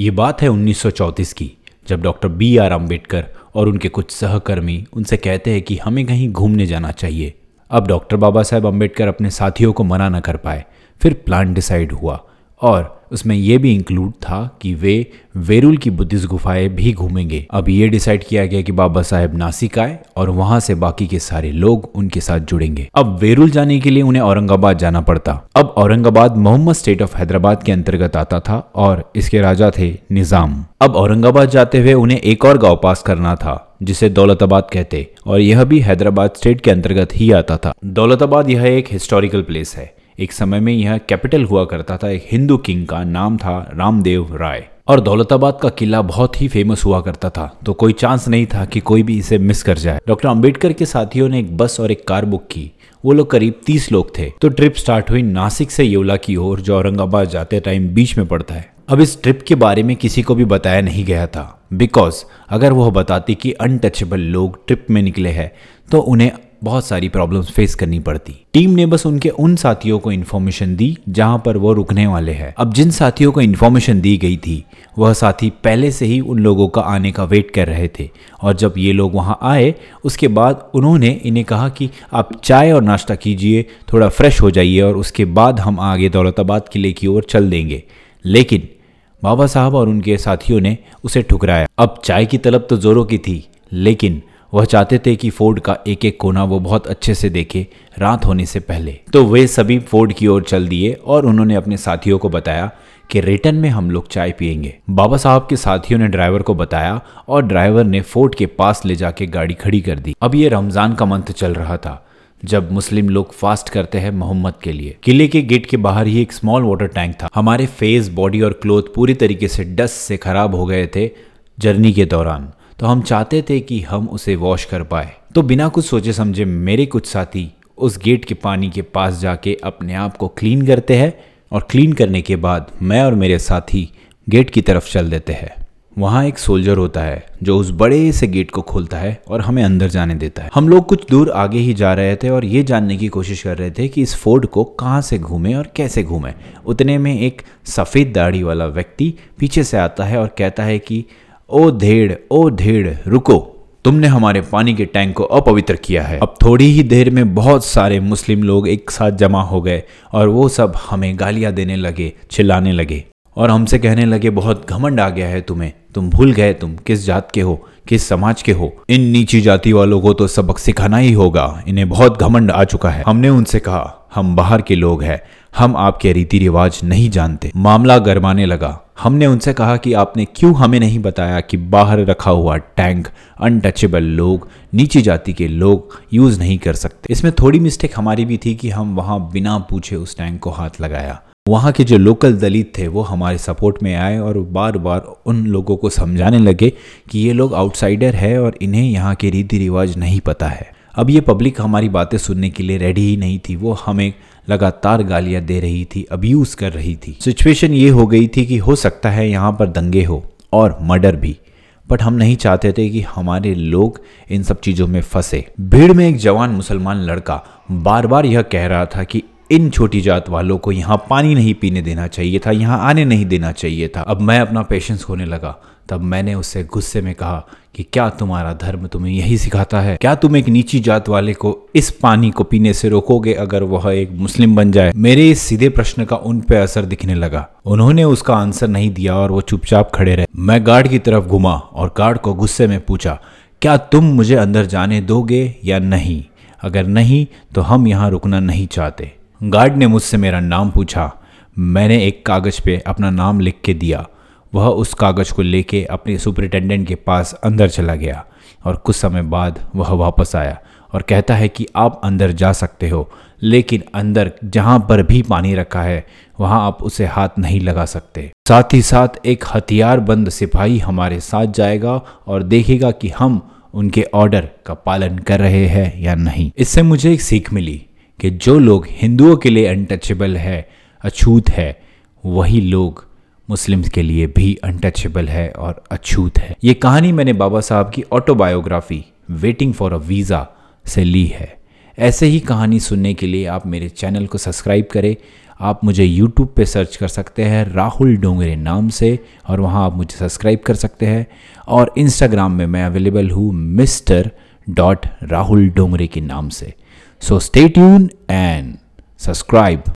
ये बात है 1934 की, जब डॉक्टर बी आर अंबेडकर और उनके कुछ सहकर्मी उनसे कहते हैं कि हमें कहीं घूमने जाना चाहिए। अब डॉक्टर बाबा साहेब अंबेडकर अपने साथियों को मना न कर पाए, फिर प्लान डिसाइड हुआ। और उसमें यह भी इंक्लूड था कि वे वेरुल की बुद्धिस्ट गुफाएँ भी घूमेंगे। अब ये डिसाइड किया गया कि बाबा साहेब नासिक आए और वहाँ से बाकी के सारे लोग उनके साथ जुड़ेंगे। अब वेरुल जाने के लिए उन्हें औरंगाबाद जाना पड़ता। अब औरंगाबाद मोहम्मद स्टेट ऑफ़ हैदराबाद के अंतर्गत आता था और इसके राजा थे निज़ाम। अब औरंगाबाद जाते हुए उन्हें एक और गाँव पास करना था, जिसे दौलताबाद कहते, और यह भी हैदराबाद स्टेट के अंतर्गत ही आता था। दौलताबाद यह एक हिस्टोरिकल प्लेस है। एक समय में यह कैपिटल हुआ करता था। एक हिंदू किंग का नाम था रामदेव राय। और दौलताबाद का किला बहुत ही फ़ेमस हुआ करता था। तो कोई चांस नहीं था कि कोई भी इसे मिस कर जाए। डॉक्टर अंबेडकर के साथियों ने एक बस और एक कार बुक की। वो लोग करीब तीस लोग थे। तो ट्रिप स्टार्ट हुई नासिक से येवला की ओर, जो औरंगाबाद जाते टाइम बीच में पड़ता है। अब इस ट्रिप के बारे में किसी को भी बताया नहीं गया था। बिकॉज़ अगर वह बताती कि अनटचेबल लोग ट्रिप में निकले हैं तो उन्हें बहुत सारी प्रॉब्लम्स फेस करनी पड़ती। टीम ने बस उनके उन साथियों को इन्फॉर्मेशन दी जहाँ पर वो रुकने वाले हैं। अब जिन साथियों को इन्फॉर्मेशन दी गई थी, वह साथी पहले से ही उन लोगों का आने का वेट कर रहे थे। और जब ये लोग वहाँ आए, उसके बाद उन्होंने इन्हें कहा कि आप चाय और नाश्ता कीजिए, थोड़ा फ्रेश हो जाइए और उसके बाद हम आगे दौलताबाद किले की ओर चल देंगे। लेकिन बाबा साहब और उनके साथियों ने उसे ठुकराया। अब चाय की तलब तो जोरों की थी, लेकिन वह चाहते थे कि फोर्ड का एक एक कोना वो बहुत अच्छे से देखे रात होने से पहले। तो वे सभी फोर्ड की ओर चल दिए और उन्होंने अपने साथियों को बताया कि रिटर्न में हम लोग चाय पियेंगे। बाबा साहब के साथियों ने ड्राइवर को बताया और ड्राइवर ने फोर्ट के पास ले जाके गाड़ी खड़ी कर दी। अब ये रमज़ान का मंथ चल रहा था, जब मुस्लिम लोग फास्ट करते हैं मोहम्मद के लिए। किले के गेट के बाहर ही एक स्मॉल वाटर टैंक था। हमारे फेस, बॉडी और क्लोथ पूरी तरीके से डस्ट से खराब हो गए थे जर्नी के दौरान। तो हम चाहते थे कि हम उसे वॉश कर पाए। तो बिना कुछ सोचे समझे मेरे कुछ साथी उस गेट के पानी के पास जाके अपने आप को क्लीन करते हैं और क्लीन करने के बाद मैं और मेरे साथी गेट की तरफ़ चल देते हैं। वहाँ एक सोल्जर होता है जो उस बड़े से गेट को खोलता है और हमें अंदर जाने देता है। हम लोग कुछ दूर आगे ही जा रहे थे और ये जानने की कोशिश कर रहे थे कि इस फोर्ट को कहाँ से घूमें और कैसे घूमें। उतने में एक सफ़ेद दाढ़ी वाला व्यक्ति पीछे से आता है और कहता है कि ओ धेड़ ओ धेड़, रुको। तुमने हमारे पानी के टैंक को अपवित्र किया है। अब थोड़ी ही देर में बहुत सारे मुस्लिम लोग एक साथ जमा हो गए और वो सब हमें गालियाँ देने लगे, चिल्लाने लगे और हमसे कहने लगे, बहुत घमंड आ गया है तुम्हें। तुम भूल गए, तुम किस जात के हो, किस समाज के हो? इन नीची जाति वालों को तो सबक सिखाना ही होगा। इन्हें बहुत घमंड आ चुका है। हमने उनसे कहा, हम बाहर के लोग हैं। हम आपके रीति रिवाज नहीं जानते। मामला गरमाने लगा। हमने उनसे कहा कि आपने क्यों हमें नहीं बताया कि बाहर रखा हुआ टैंक अनटचेबल लोग, नीची जाति के लोग यूज़ नहीं कर सकते। इसमें थोड़ी मिस्टेक हमारी भी थी कि हम वहाँ बिना पूछे उस टैंक को हाथ लगाया। वहाँ के जो लोकल दलित थे, वो हमारे सपोर्ट में आए और बार बार उन लोगों को समझाने लगे कि ये लोग आउटसाइडर है और इन्हें यहाँ के रीति रिवाज नहीं पता है। अब ये पब्लिक हमारी बातें सुनने के लिए रेडी ही नहीं थी। वो हमें लगातार गालियाँ दे रही थी अब्यूज कर रही थी। सिचुएशन ये हो गई थी कि हो सकता है यहाँ पर दंगे हो और मर्डर भी। बट हम नहीं चाहते थे कि हमारे लोग इन सब चीज़ों में फंसे। भीड़ में एक जवान मुसलमान लड़का बार बार यह कह रहा था कि इन छोटी जात वालों को यहाँ पानी नहीं पीने देना चाहिए था, यहाँ आने नहीं देना चाहिए था। अब मैं अपना पेशेंस होने लगा, तब मैंने उससे गुस्से में कहा कि क्या तुम्हारा धर्म तुम्हें यही सिखाता है? क्या तुम एक नीची जात वाले को इस पानी को पीने से रोकोगे अगर वह एक मुस्लिम बन जाए? मेरे इस सीधे प्रश्न का उन पे असर दिखने लगा। उन्होंने उसका आंसर नहीं दिया और वो चुपचाप खड़े रहे। मैं गार्ड की तरफ़ घुमा और गार्ड को गुस्से में पूछा, क्या तुम मुझे अंदर जाने दोगे या नहीं? अगर नहीं तो हम यहाँ रुकना नहीं चाहते। गार्ड ने मुझसे मेरा नाम पूछा। मैंने एक कागज़ पे अपना नाम लिख के दिया। वह उस कागज़ को लेके अपने सुपरिटेंडेंट के पास अंदर चला गया और कुछ समय बाद वह वापस आया और कहता है कि आप अंदर जा सकते हो, लेकिन अंदर जहाँ पर भी पानी रखा है, वहाँ आप उसे हाथ नहीं लगा सकते। साथ ही साथ एक हथियार बंद सिपाही हमारे साथ जाएगा और देखेगा कि हम उनके ऑर्डर का पालन कर रहे हैं या नहीं। इससे मुझे एक सीख मिली। कि जो लोग हिंदुओं के लिए अनटचेबल है, अछूत है, वही लोग मुस्लिम्स के लिए भी अनटचेबल है और अछूत है। ये कहानी मैंने बाबा साहब की autobiography waiting for a visa से ली है। ऐसे ही कहानी सुनने के लिए आप मेरे चैनल को सब्सक्राइब करें। आप मुझे यूट्यूब पे सर्च कर सकते हैं, राहुल डोंगरे नाम से, और वहाँ आप मुझे सब्सक्राइब कर सकते हैं। और इंस्टाग्राम में मैं अवेलेबल हूँ, मिस्टर डॉट राहुल डोंगरे के नाम से। So stay tune and subscribe